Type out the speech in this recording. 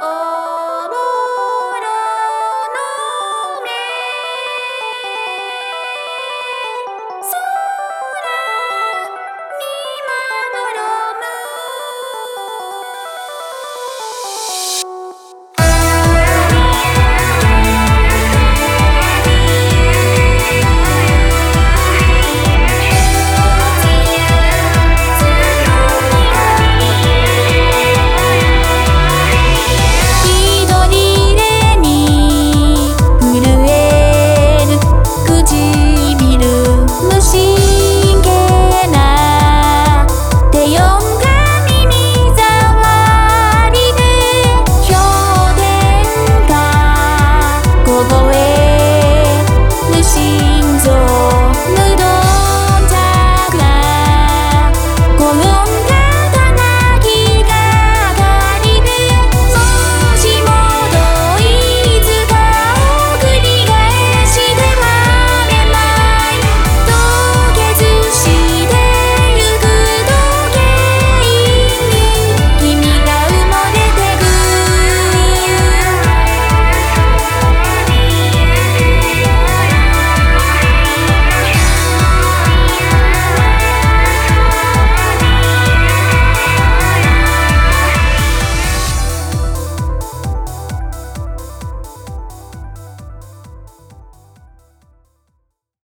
oh.